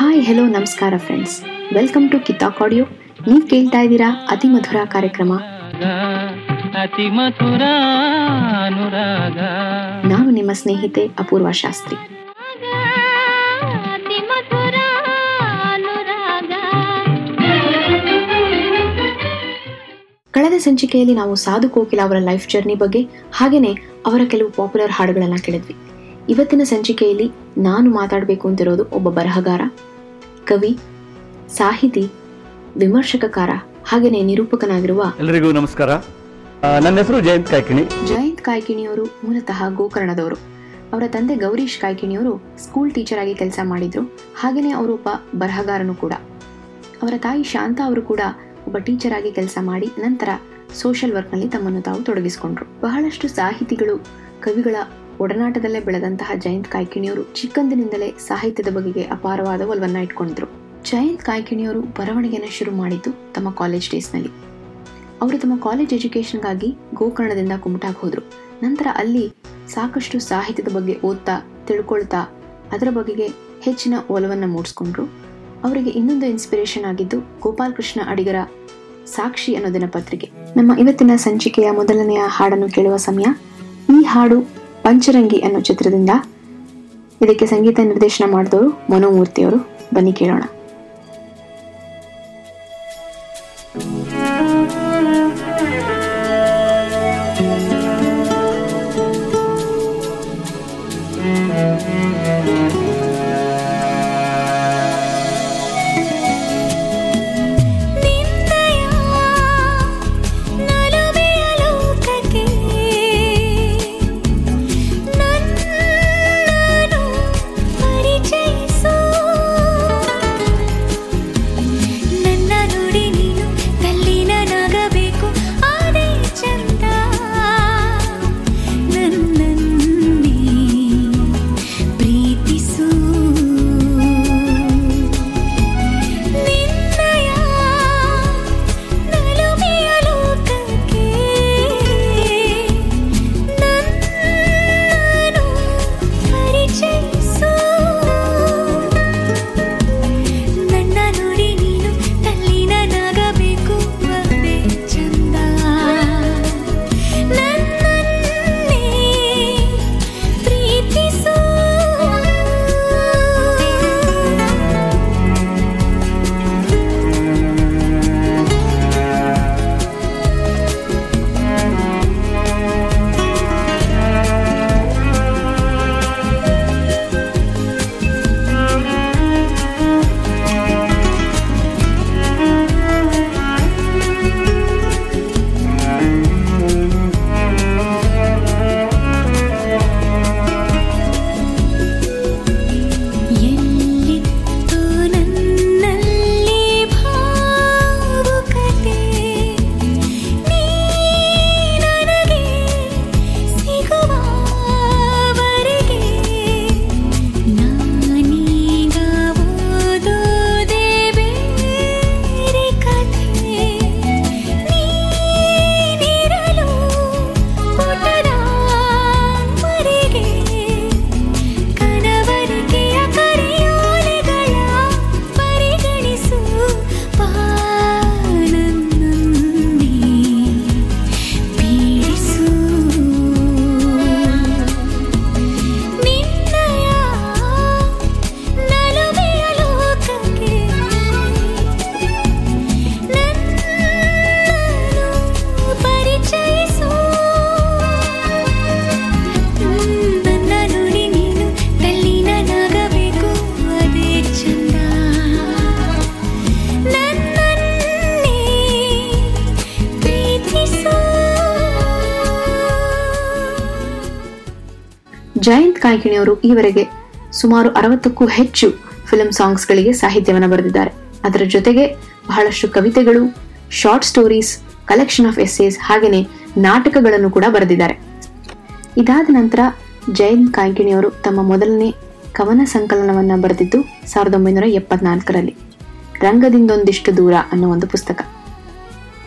Hi hello ನಮಸ್ಕಾರ friends welcome to Kitak audio ನೀವು ಕೇಳ್ತಾ ಇದ್ದೀರಾ ಅತಿ ಮಧುರ ಕಾರ್ಯಕ್ರಮ. ಅತಿ ಮಧುರ ಅನುರಾಗ. ನಾನು ನಿಮ್ಮ ಸ್ನೇಹಿತೆ ಅಪೂರ್ವ ಶಾಸ್ತ್ರಿ. ಕಳೆದ ಸಂಚಿಕೆಯಲ್ಲಿ ನಾವು ಸಾಧು ಕೋಕಿಲ ಅವರ ಲೈಫ್ ಜರ್ನಿ ಬಗ್ಗೆ ಹಾಗೇನೆ ಅವರ ಕೆಲವು ಪಾಪ್ಯುಲರ್ ಹಾಡುಗಳನ್ನ ಕೇಳಿದ್ವಿ. ಇವತ್ತಿನ ಸಂಚಿಕೆಯಲ್ಲಿ ನಾನು ಮಾತಾಡಬೇಕು ಅಂತಿರೋದು ಒಬ್ಬ ಬರಹಗಾರ. ಕವಿ ಸಾಹಿತಿ ವಿಮರ್ಶಕಕಾರ ಹಾಗೆಯೇ ನಿರೂಪಕನಾಗಿರುವ ಎಲ್ಲರಿಗೂ ನಮಸ್ಕಾರ. ನನ್ನ ಹೆಸರು ಜಯಂತ್ ಕಾಯ್ಕಿಣಿ. ಜಯಂತ್ ಕಾಯ್ಕಿಣಿಯವರು ಮೂಲತಃ ಗೋಕರ್ಣದವರು. ಅವರ ತಂದೆ ಗೌರೀಶ್ ಕಾಯ್ಕಿಣಿಯವರು ಸ್ಕೂಲ್ ಟೀಚರ್ ಆಗಿ ಕೆಲಸ ಮಾಡಿದ್ರು. ಹಾಗೆಯೇ ಅವರು ಒಬ್ಬ ಬರಹಗಾರನು ಕೂಡ. ಅವರ ತಾಯಿ ಶಾಂತ ಅವರು ಕೂಡ ಒಬ್ಬ ಟೀಚರ್ ಆಗಿ ಕೆಲಸ ಮಾಡಿ ನಂತರ ಸೋಷಿಯಲ್ ವರ್ಕ್ನಲ್ಲಿ ತಮ್ಮನ್ನು ತಾವು ತೊಡಗಿಸಿಕೊಂಡ್ರು. ಬಹಳಷ್ಟು ಸಾಹಿತಿಗಳು ಕವಿಗಳ ಒಡನಾಟದಲ್ಲೇ ಬೆಳೆದಂತಹ ಜಯಂತ್ ಕಾಯ್ಕಿಣಿಯವರು ಚಿಕ್ಕಂದಿನಿಂದಲೇ ಸಾಹಿತ್ಯದ ಬಗೆಗೆ ಅಪಾರವಾದ ಒಲವನ್ನ ಇಟ್ಕೊಂಡಿದ್ರು. ಜಯಂತ್ ಕಾಯ್ಕಿಣಿಯವರು ಬರವಣಿಗೆಯನ್ನು ಶುರು ಮಾಡಿದ್ದು ತಮ್ಮ ಕಾಲೇಜ್ ಡೇಸ್ನಲ್ಲಿ. ಅವರು ತಮ್ಮ ಕಾಲೇಜ್ ಎಜುಕೇಷನ್ಗಾಗಿ ಗೋಕರ್ಣದಿಂದ ಕುಮಟಾಗ್ ಹೋದ್ರು. ನಂತರ ಅಲ್ಲಿ ಸಾಕಷ್ಟು ಸಾಹಿತ್ಯದ ಬಗ್ಗೆ ಓದ್ತಾ, ತಿಳ್ಕೊಳ್ತಾ, ಅದರ ಬಗೆಗೆ ಹೆಚ್ಚಿನ ಒಲವನ್ನು ಮೂಡಿಸ್ಕೊಂಡ್ರು. ಅವರಿಗೆ ಇನ್ನೊಂದು ಇನ್ಸ್ಪಿರೇಷನ್ ಆಗಿದ್ದು ಗೋಪಾಲ್ ಕೃಷ್ಣ ಅಡಿಗರ ಸಾಕ್ಷಿ ಅನ್ನೋ ದಿನಪತ್ರಿಕೆ. ನಮ್ಮ ಇವತ್ತಿನ ಸಂಚಿಕೆಯ ಮೊದಲನೆಯ ಹಾಡನ್ನು ಕೇಳುವ ಸಮಯ. ಈ ಹಾಡು ಪಂಚರಂಗಿ ಅನ್ನೋ ಚಿತ್ರದಿಂದ ಇದಕ್ಕೆ ಸಂಗೀತ ನಿರ್ದೇಶನ ಮಾಡಿದವರು ಮನೋಮೂರ್ತಿಯವರು ಬನ್ನಿ ಕೇಳೋಣ. ಜಯಂತ್ ಕಾಯ್ಕಿಣಿಯವರು ಈವರೆಗೆ ಸುಮಾರು ಅರವತ್ತಕ್ಕೂ ಹೆಚ್ಚು ಫಿಲ್ಮ್ ಸಾಂಗ್ಸ್ಗಳಿಗೆ ಸಾಹಿತ್ಯವನ್ನು ಬರೆದಿದ್ದಾರೆ. ಅದರ ಜೊತೆಗೆ ಬಹಳಷ್ಟು ಕವಿತೆಗಳು short stories collection of essays ಹಾಗೆಯೇ ನಾಟಕಗಳನ್ನು ಕೂಡ ಬರೆದಿದ್ದಾರೆ. ಇದಾದ ನಂತರ ಜಯಂತ್ ಕಾಯ್ಕಿಣಿಯವರು ತಮ್ಮ ಮೊದಲನೇ ಕವನ ಸಂಕಲನವನ್ನ ಬರೆದಿದ್ದು ಸಾವಿರದ ಒಂಬೈನೂರ ಎಪ್ಪತ್ನಾಲ್ಕರಲ್ಲಿ, ರಂಗದಿಂದೊಂದಿಷ್ಟು ದೂರ ಅನ್ನೋ ಒಂದು ಪುಸ್ತಕ.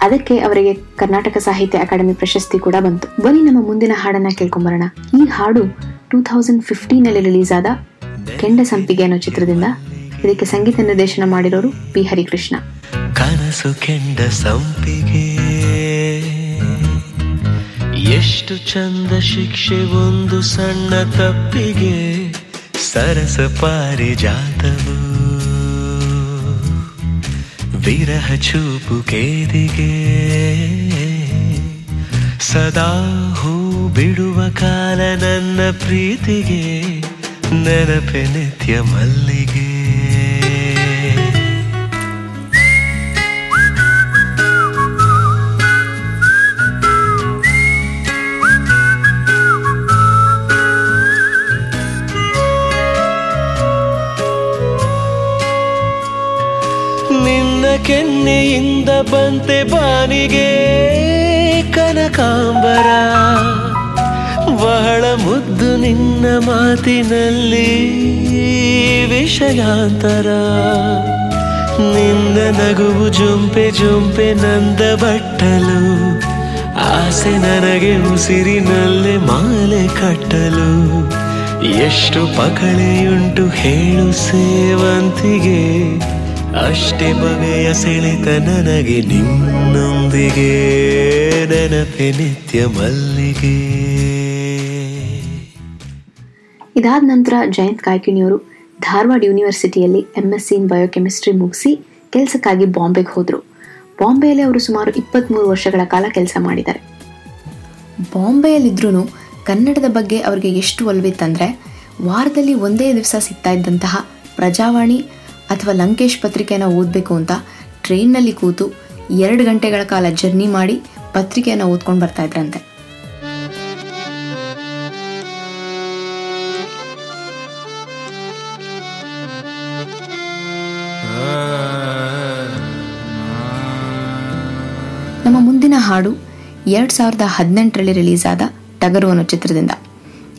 ಅದಕ್ಕೆ ಅವರಿಗೆ ಕರ್ನಾಟಕ ಸಾಹಿತ್ಯ ಅಕಾಡೆಮಿ ಪ್ರಶಸ್ತಿ ಕೂಡ ಬಂತು. ಬನ್ನಿ ನಮ್ಮ ಮುಂದಿನ ಹಾಡನ್ನ ಕೇಳ್ಕೊಂಬರೋಣ. ಈ ಹಾಡು ಟೂ ತೌಸಂಡ್ ಫಿಫ್ಟೀನಲ್ಲಿ ರಿಲೀಸ್ ಆದ ಕೆಂಡ ಸಂಪಿಗೆ ಅನ್ನೋ ಚಿತ್ರದಿಂದ ಇದಕ್ಕೆ ಸಂಗೀತ ನಿರ್ದೇಶನ ಮಾಡಿರೋರು ಪಿ. ಹರಿಕೃಷ್ಣ. ಕನಸು ಕೆಂಡ ಸಂಪಿಗೆ. ಎಷ್ಟು ಚಂದ ಶಿಕ್ಷೆ ಒಂದು ಸಣ್ಣ ತಪ್ಪಿಗೆ. ಸರಸ ಪಾರಿಜಾತವು. ವಿರಹ ಚೂಪು ಕೇದಿಗೆ. ಸದಾ ಹೂ ಬಿಡುವ ಕಾಲ ನನ್ನ ಪ್ರೀತಿಗೆ ನೆನಪೆ ನಿತ್ಯ ಮಲ್ಲಿಗೆ. ನಿನ್ನ ಕೆನ್ನೆಯಿಂದ ಬಂತೆ ಬಾನಿಗೆ. ಕನಕಾಂಬರ, ಬಹಳ ಮುದ್ದು ನಿನ್ನ ಮಾತಿನಲ್ಲಿ ವಿಷಯಾಂತರ. ನಿನ್ನ ನಗುವು ಜುಂಪೆ ಜುಂಪೆ ನಂದ ಬಟ್ಟಲು, ಆಸೆ ನನಗೆ ಉಸಿರಿನಲ್ಲೇ ಮಾಲೆ ಕಟ್ಟಲು. ಎಷ್ಟು ಪಕಳೆಯುಂಟು ಹೇಳು ಸೇವಂತಿಗೆ, ಅಷ್ಟೇ ಬಗೆಯ ಸೆಳೆತ ನನಗೆ ನಿನ್ನೊಂದಿಗೆ. ನೆನಪೆ ನಿತ್ಯ ಮಲ್ಲಿಗೆ. ಇದಾದ ನಂತರ ಜಯಂತ್ ಕಾಯ್ಕಿಣಿಯವರು Dharwad ಯೂನಿವರ್ಸಿಟಿಯಲ್ಲಿ M S C in biochemistry ಮುಗಿಸಿ ಕೆಲಸಕ್ಕಾಗಿ ಬಾಂಬೆಗೆ ಹೋದರು. ಬಾಂಬೆಯಲ್ಲಿ ಅವರು ಸುಮಾರು ಇಪ್ಪತ್ತ್ಮೂರು ವರ್ಷಗಳ ಕಾಲ ಕೆಲಸ ಮಾಡಿದ್ದಾರೆ. ಬಾಂಬೆಯಲ್ಲಿದ್ರೂ ಕನ್ನಡದ ಬಗ್ಗೆ ಅವರಿಗೆ ಎಷ್ಟು ಒಲವಿತ್ತಂದರೆ ವಾರದಲ್ಲಿ ಒಂದೇ ದಿವಸ ಸಿಗ್ತಾ ಇದ್ದಂತಹ ಪ್ರಜಾವಾಣಿ ಅಥವಾ ಲಂಕೇಶ್ ಪತ್ರಿಕೆಯನ್ನು ಓದಬೇಕು ಅಂತ ಟ್ರೈನ್ನಲ್ಲಿ ಕೂತು ಎರಡು ಗಂಟೆಗಳ ಕಾಲ ಜರ್ನಿ ಮಾಡಿ ಪತ್ರಿಕೆಯನ್ನು ಓದ್ಕೊಂಡು ಬರ್ತಾ ಇದ್ರಂತೆ. ನಮ್ಮ ಮುಂದಿನ ಹಾಡು ಎರಡ್ ಸಾವಿರದ ಹದಿನೆಂಟರಲ್ಲಿ ರಿಲೀಸ್ ಆದ ಟಗರು ಅನ್ನೋ ಚಿತ್ರದಿಂದ.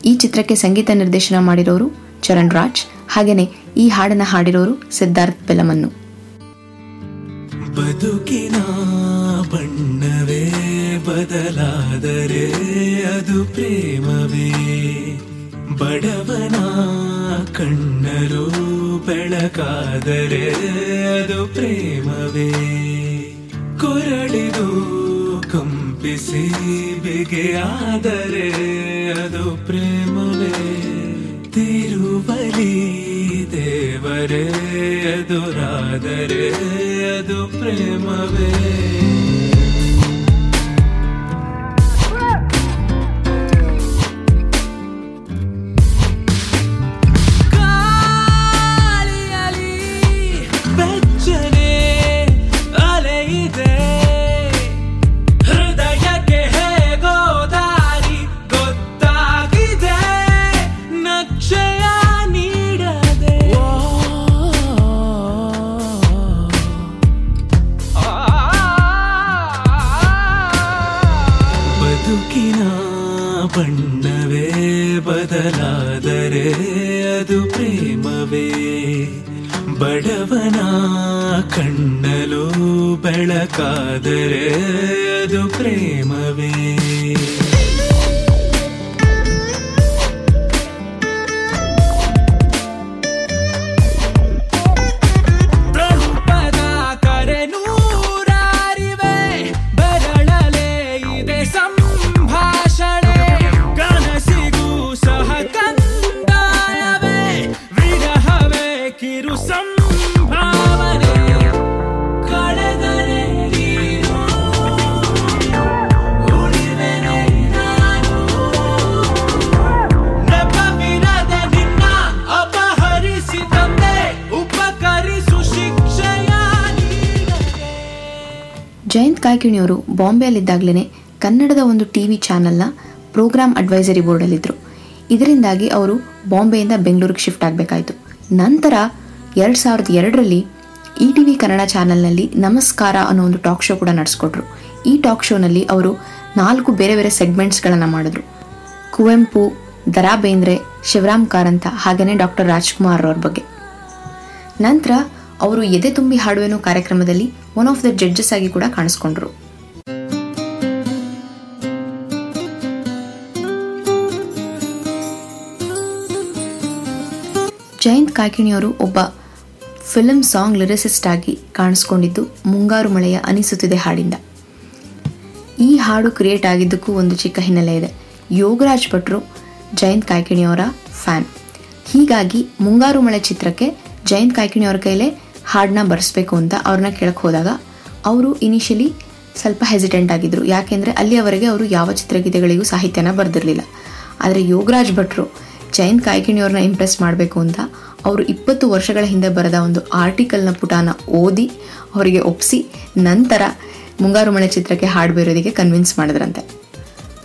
ಈ ಚಿತ್ರಕ್ಕೆ ಸಂಗೀತ ನಿರ್ದೇಶನ ಮಾಡಿರೋರು ಚರಣ್ ರಾಜ್ ಹಾಗೆಯೇ ಈ ಹಾಡನ್ನು ಹಾಡಿರೋರು ಸಿದ್ಧಾರ್ಥ್ ಬೆಲಮನ್ನು ಬದುಕಿನ ಬಣ್ಣವೇ ಬದಲಾದರೆ ಅದು ಪ್ರೇಮವೇ. ಬಡವನ ಕಣ್ಣರು ಬೆಳಕಾದರೆ ಅದು ಪ್ರೇಮವೇ. ಕೊರಳಿದು ಕಂಪಿಸಿ ಬಿಗೆಯಾದರೆ ಅದು ಪ್ರೇಮವೇ. ತಿರುವಲಿ ದೇವರೇ ಎದುರಾದರೆ ಅದು ಪ್ರೇಮವೇ. ಕಾಯ್ಕಿಣಿಯವರು ಬಾಂಬೆಯಲ್ಲಿದ್ದಾಗಲೇ ಕನ್ನಡದ ಒಂದು ಟಿ ವಿ ಚಾನಲ್ನ ಪ್ರೋಗ್ರಾಮ್ ಅಡ್ವೈಸರಿ ಬೋರ್ಡಲ್ಲಿದ್ದರು ಇದರಿಂದಾಗಿ ಅವರು ಬಾಂಬೆಯಿಂದ ಬೆಂಗಳೂರಿಗೆ ಶಿಫ್ಟ್ ಆಗಬೇಕಾಯಿತು. ನಂತರ ಎರಡು ಸಾವಿರದ ಎರಡರಲ್ಲಿ ಇ ಟಿ ವಿ ಕನ್ನಡ ಚಾನಲ್ನಲ್ಲಿ ನಮಸ್ಕಾರ ಅನ್ನೋ ಒಂದು ಟಾಕ್ ಶೋ ಕೂಡ ನಡೆಸ್ಕೊಟ್ರು. ಈ ಟಾಕ್ ಶೋನಲ್ಲಿ ಅವರು ನಾಲ್ಕು ಬೇರೆ ಬೇರೆ ಸೆಗ್ಮೆಂಟ್ಸ್ಗಳನ್ನು ಮಾಡಿದ್ರು. ಕುವೆಂಪು ದರಾ ಬೇಂದ್ರೆ ಶಿವರಾಮ್ ಕಾರಂತ ಹಾಗೆಯೇ ಡಾಕ್ಟರ್ ರಾಜ್ಕುಮಾರ್ ಅವ್ರ ಬಗ್ಗೆ. ನಂತರ ಅವರು ಎದೆ ತುಂಬಿ ಹಾಡುವೆನೋ ಕಾರ್ಯಕ್ರಮದಲ್ಲಿ ಒನ್ ಆಫ್ ದ ಜಡ್ಜಸ್ ಆಗಿ ಕೂಡ ಕಾಣಿಸ್ಕೊಂಡ್ರು. ಜಯಂತ್ ಕಾಕಿಣಿಯವರು ಒಬ್ಬ ಫಿಲಂ ಸಾಂಗ್ ಲಿರಿಸಿಸ್ಟ್ ಆಗಿ ಕಾಣಿಸ್ಕೊಂಡಿದ್ದು ಮುಂಗಾರು ಮಳೆಯ ಅನಿಸುತ್ತಿದೆ ಹಾಡಿಂದ. ಈ ಹಾಡು ಕ್ರಿಯೇಟ್ ಆಗಿದ್ದಕ್ಕೂ ಒಂದು ಚಿಕ್ಕ ಹಿನ್ನೆಲೆ ಇದೆ. ಯೋಗರಾಜ್ ಭಟ್ರು ಜಯಂತ್ ಕಾಯ್ಕಿಣಿಯವರ ಫ್ಯಾನ್ ಹೀಗಾಗಿ ಮುಂಗಾರು ಮಳೆ ಚಿತ್ರಕ್ಕೆ ಜಯಂತ್ ಕಾಯ್ಕಿಣಿಯವರ ಕೈಲೇ ಹಾಡನ್ನ ಬರೆಸ್ಬೇಕು ಅಂತ ಅವ್ರನ್ನ ಕೇಳಕ್ಕೆ ಹೋದಾಗ ಅವರು ಇನಿಷಿಯಲಿ ಸ್ವಲ್ಪ ಹೆಸಿಟೆಂಟ್ ಆಗಿದ್ದರು ಯಾಕೆಂದರೆ ಅಲ್ಲಿಯವರೆಗೆ ಅವರು ಯಾವ ಚಿತ್ರಗೀತೆಗಳಿಗೂ ಸಾಹಿತ್ಯನ ಬರೆದಿರಲಿಲ್ಲ. ಆದರೆ ಯೋಗರಾಜ್ ಭಟ್ರು ಜಯಂತ್ ಕಾಯ್ಕಿಣಿಯವ್ರನ್ನ ಇಂಪ್ರೆಸ್ ಮಾಡಬೇಕು ಅಂತ ಅವರು ಇಪ್ಪತ್ತು ವರ್ಷಗಳ ಹಿಂದೆ ಬರೆದ ಒಂದು ಆರ್ಟಿಕಲ್ನ ಪುಟಾನ ಓದಿ ಅವರಿಗೆ ಒಪ್ಪಿಸಿ ನಂತರ ಮುಂಗಾರು ಮಳೆ ಚಿತ್ರಕ್ಕೆ ಹಾಡು ಬರೋದಕ್ಕೆ ಕನ್ವಿನ್ಸ್ ಮಾಡಿದ್ರಂತೆ.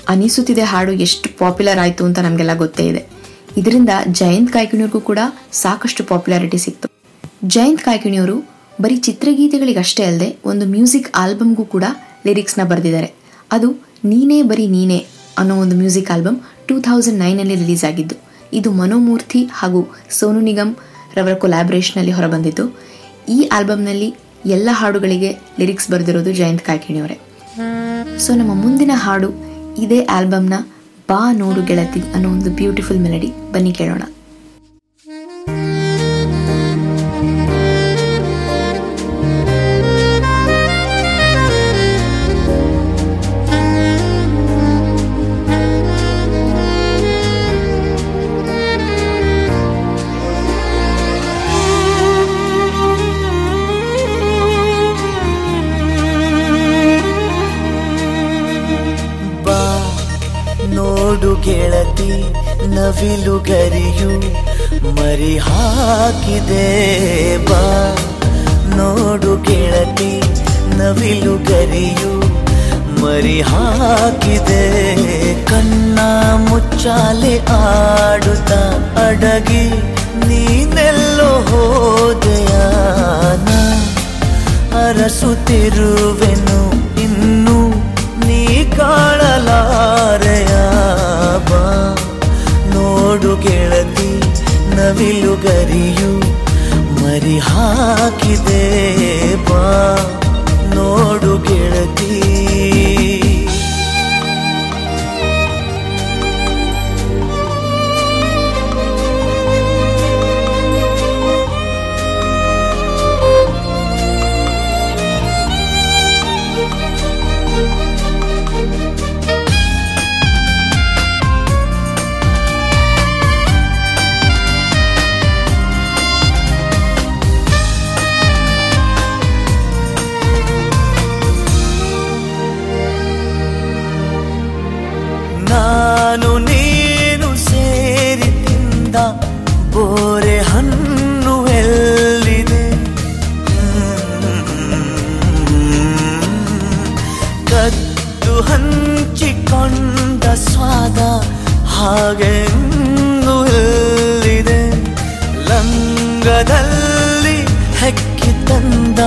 ಅನಿಸುತ್ತಿದೆ ಹಾಡು ಎಷ್ಟು ಪಾಪ್ಯುಲರ್ ಆಯಿತು ಅಂತ ನಮಗೆಲ್ಲ ಗೊತ್ತೇ ಇದೆ. ಇದರಿಂದ ಜಯಂತ್ ಕಾಯ್ಕಿಣಿಯವ್ರಿಗೂ ಕೂಡ ಸಾಕಷ್ಟು ಪಾಪ್ಯುಲಾರಿಟಿ ಸಿಕ್ತು. ಜಯಂತ್ ಕಾಯ್ಕಿಣಿಯವರು ಬರೀ ಚಿತ್ರಗೀತೆಗಳಿಗಷ್ಟೇ ಅಲ್ಲದೆ ಒಂದು ಮ್ಯೂಸಿಕ್ ಆಲ್ಬಮ್ಗೂ ಕೂಡ ಲಿರಿಕ್ಸ್ನ ಬರೆದಿದ್ದಾರೆ. ಅದು ನೀನೇ ಬರೀ ನೀನೇ ಅನ್ನೋ ಒಂದು ಮ್ಯೂಸಿಕ್ ಆಲ್ಬಮ್ ಟೂ ಥೌಸಂಡ್ ನೈನಲ್ಲಿ ರಿಲೀಸ್ ಆಗಿದ್ದು, ಇದು ಮನೋಮೂರ್ತಿ ಹಾಗೂ ಸೋನು ನಿಗಮ್ ರವರ ಕೊಲ್ಯಾಬ್ರೇಷನಲ್ಲಿ ಹೊರಬಂದಿದ್ದು. ಈ ಆಲ್ಬಮ್ನಲ್ಲಿ ಎಲ್ಲ ಹಾಡುಗಳಿಗೆ ಲಿರಿಕ್ಸ್ ಬರೆದಿರೋದು ಜಯಂತ್ ಕಾಯ್ಕಿಣಿಯವರೇ. ಸೊ, ನಮ್ಮ ಮುಂದಿನ ಹಾಡು ಇದೇ ಆಲ್ಬಮ್ನ ಬಾ ನೋಡು ಗೆಳತಿ ಅನ್ನೋ ಒಂದು ಬ್ಯೂಟಿಫುಲ್ ಮೆಲಡಿ. ಬನ್ನಿ ಕೇಳೋಣ. ಗೆಳತಿ ನವಿಲು ಗರಿಯು ಮರಿ ಹಾಕಿದೆ ಬಾ. ನೋಡು ಗೆಳತಿ ನವಿಲು ಗರಿಯು ಮರಿ ಹಾಕಿದೆ ಕಣ್ಣ ಮುಚ್ಚಾಲೆ ಆಡುತ್ತ ಅಡಗಿ ನೀನೆಲ್ಲೋ ಹೋದೆಯಾನ ಅರಸುತ್ತಿರುವೆನು, ಇನ್ನು ನೀ ಕಾಣಲಾರೆಯ ಗೆಳತಿ ನವಿಲು ಗರಿಯು ಮರಿ ಹಾಕಿದೆ ಬಾ. ನೋಡು ಗೆಳತಿ ತಿಂದ ಬೋರೆ ಹಣ್ಣು ಎಲ್ಲಿದೆ? ಕದ್ದು ಹಂಚಿಕೊಂಡ ಸ್ವಾದ ಹಾಗೆ ಎಲ್ಲಿದೆ? ಲಂಗದಲ್ಲಿ ಹೆಕ್ಕಿ ತಂದ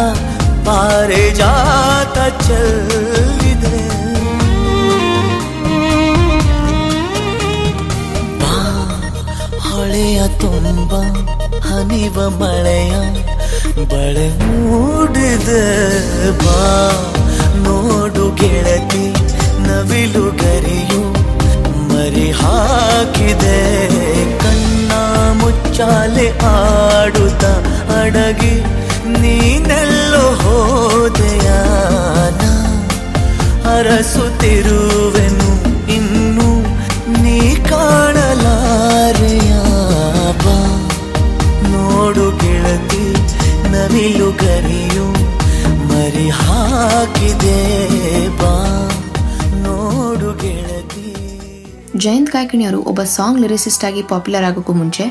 ಪಾರಿಜಾತ ಚೆಲ್ಲಿದೆ ತುಂಬ ಹನಿವ ಮಳೆಯ ಬಳೆ ಮೂಡಿದ ಬಾ. ನೋಡು ಗೆಳತಿ, ನವಿಲು ಗರಿಯು ಮರಿ ಹಾಕಿದೆ. ಕಣ್ಣ ಮುಚ್ಚಾಲೆ ಆಡುತ್ತ ಅಡಗಿ, ನೀನೆಲ್ಲೋ ಹೋದೆಯ. ಅರಸುತ್ತಿರುವೆನು. ಜಯಂತ್ ಕಾಯ್ಕಿಣಿಯವರು ಒಬ್ಬ ಸಾಂಗ್ ಲಿರಿಸಿಸ್ಟ್ ಆಗಿ ಪಾಪ್ಯುಲರ್ ಆಗೋಕ್ಕೂ ಮುಂಚೆ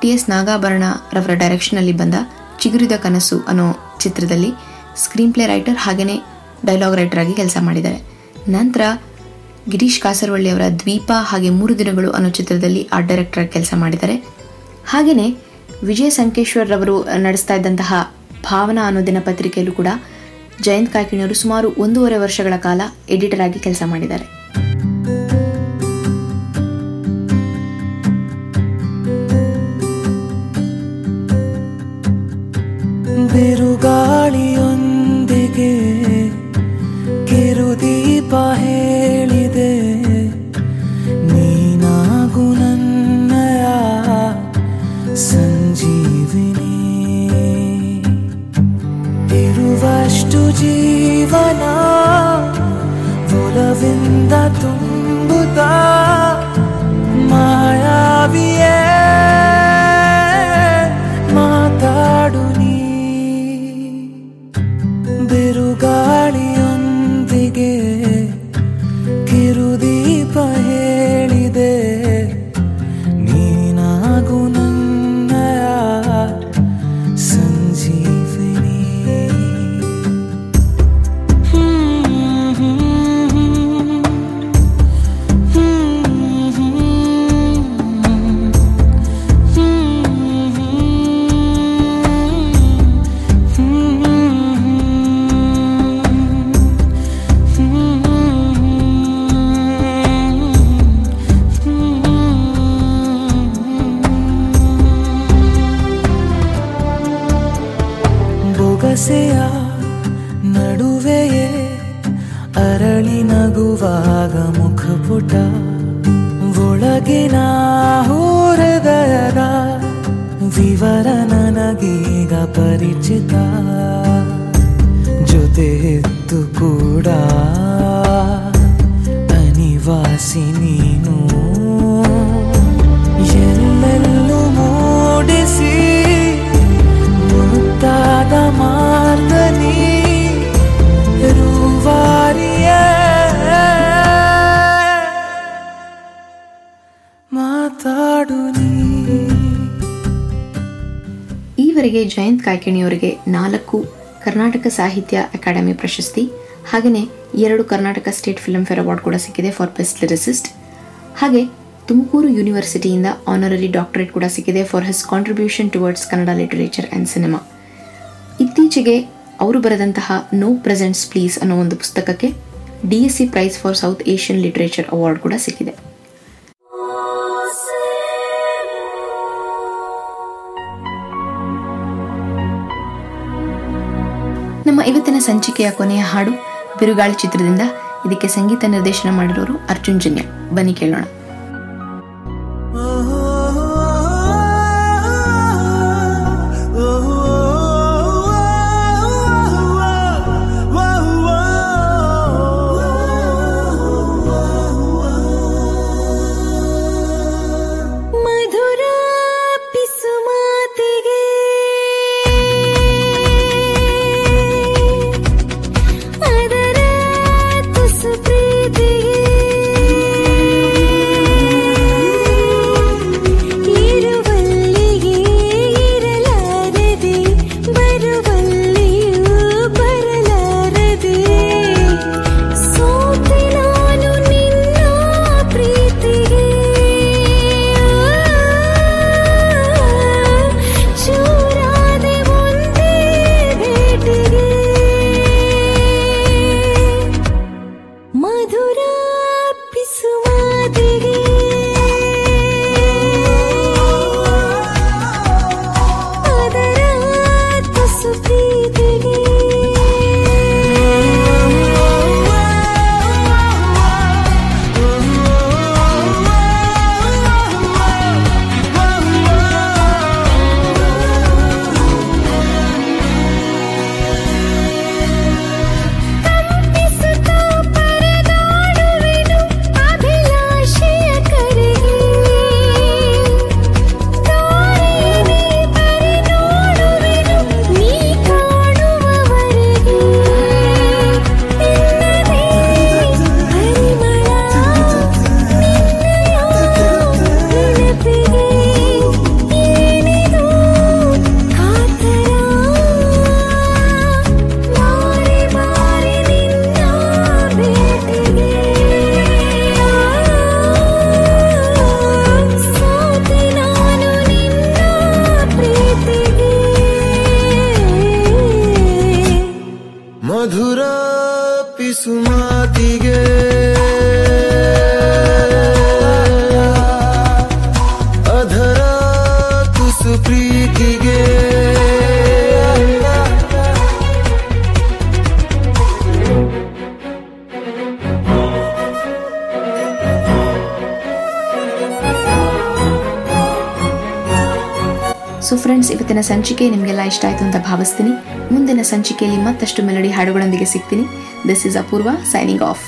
ಟಿ ಎಸ್ ನಾಗಾಭರಣ ರವರ ಡೈರೆಕ್ಷನಲ್ಲಿ ಬಂದ ಚಿಗುರಿದ ಕನಸು ಅನ್ನೋ ಚಿತ್ರದಲ್ಲಿ ಸ್ಕ್ರೀನ್ ಪ್ಲೇ ರೈಟರ್ ಹಾಗೆಯೇ ಡೈಲಾಗ್ ರೈಟರ್ ಆಗಿ ಕೆಲಸ ಮಾಡಿದ್ದಾರೆ. ನಂತರ ಗಿರೀಶ್ ಕಾಸರವಳ್ಳಿ ಅವರ ದ್ವೀಪ ಹಾಗೆ ಮೂರು ದಿನಗಳು ಅನ್ನೋ ಚಿತ್ರದಲ್ಲಿ ಆರ್ಟ್ ಡೈರೆಕ್ಟರ್ ಆಗಿ ಕೆಲಸ ಮಾಡಿದ್ದಾರೆ. ಹಾಗೆಯೇ ವಿಜಯ ಸಂಕೇಶ್ವರ್ ರವರು ನಡೆಸ್ತಾ ಇದ್ದಂತಹ ಭಾವನಾ ಅನ್ನೋ ದಿನಪತ್ರಿಕೆಯಲ್ಲೂ ಕೂಡ ಜಯಂತ್ ಕಾಯ್ಕಿಣಿಯವರು ಸುಮಾರು ಒಂದೂವರೆ ವರ್ಷಗಳ ಕಾಲ ಎಡಿಟರ್ ಆಗಿ ಕೆಲಸ ಮಾಡಿದ್ದಾರೆ. ज़िंदा तुम बता। ಅನಿವಾಸಿ ನೀನು. ಎಲ್ಲೆಲ್ಲೂ ಮೂಡಿಸಿ ಮುದ್ದಾದ ಮಾರ್ಗನಿ ರೂವಾರಿಯ. ಮಾತಾಡು ಈವರೆಗೆ ಜಯಂತ್ ಕಾಯ್ಕಿಣಿಯವರಿಗೆ ನಾಲ್ಕು ಕರ್ನಾಟಕ ಸಾಹಿತ್ಯ ಅಕಾಡೆಮಿ ಪ್ರಶಸ್ತಿ ಹಾಗೆಯೇ ಎರಡು Karnataka state film fair award ಕೂಡ ಸಿಕ್ಕಿದೆ ಫಾರ್ ಬೆಸ್ಟ್ ಲಿರಿಸಿಸ್ಟ್. ಹಾಗೆ ತುಮಕೂರು ಯೂನಿವರ್ಸಿಟಿಯಿಂದ ಆನರರಿ ಡಾಕ್ಟರೇಟ್ ಕೂಡ ಸಿಕ್ಕಿದೆ for his contribution towards Kannada literature and cinema. ಇತ್ತೀಚೆಗೆ ಅವರು ಬರೆದಂತಹ ನೋ ಪ್ರೆಸೆಂಟ್ಸ್ ಪ್ಲೀಸ್ ಅನ್ನೋ ಒಂದು ಪುಸ್ತಕಕ್ಕೆ D S C prize for South Asian literature award ಕೂಡ ಸಿಕ್ಕಿದೆ. ನಮ್ಮ ಇವತ್ತಿನ ಸಂಚಿಕೆಯ ಕೊನೆಯ ಹಾಡು ಬಿರುಗಾಳಿ ಚಿತ್ರದಿಂದ ಇದಕ್ಕೆ ಸಂಗೀತ ನಿರ್ದೇಶನ ಮಾಡಿರೋರು ಅರ್ಜುನ್ ಜನ್ಯ. ಬನ್ನಿ ಕೇಳೋಣ. ಫ್ರೆಂಡ್ಸ್, ಇವತ್ತಿನ ಸಂಚಿಕೆ ನಿಮಗೆಲ್ಲ ಇಷ್ಟ ಆಯಿತು ಅಂತ ಭಾವಿಸ್ತೀನಿ. ಮುಂದಿನ ಸಂಚಿಕೆಯಲ್ಲಿ ಮತ್ತಷ್ಟು ಮೆಲಡಿ ಹಾಡುಗಳೊಂದಿಗೆ ಸಿಗ್ತೀನಿ. This is Apoorva signing off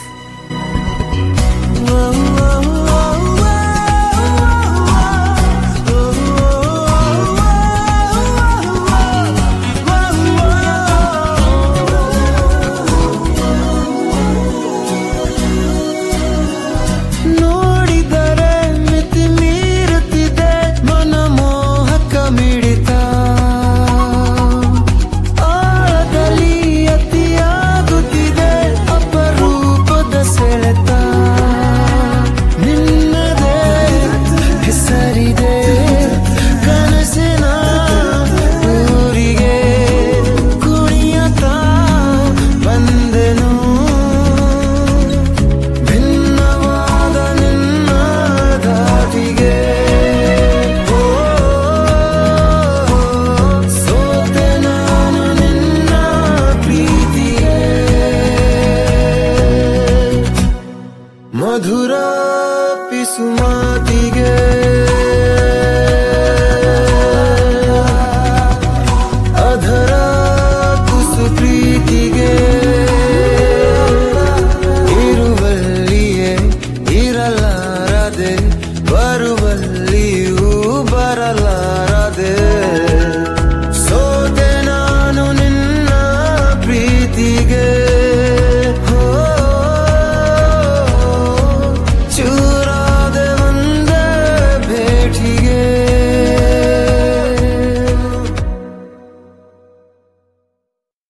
मधुरा पिसुमाति गे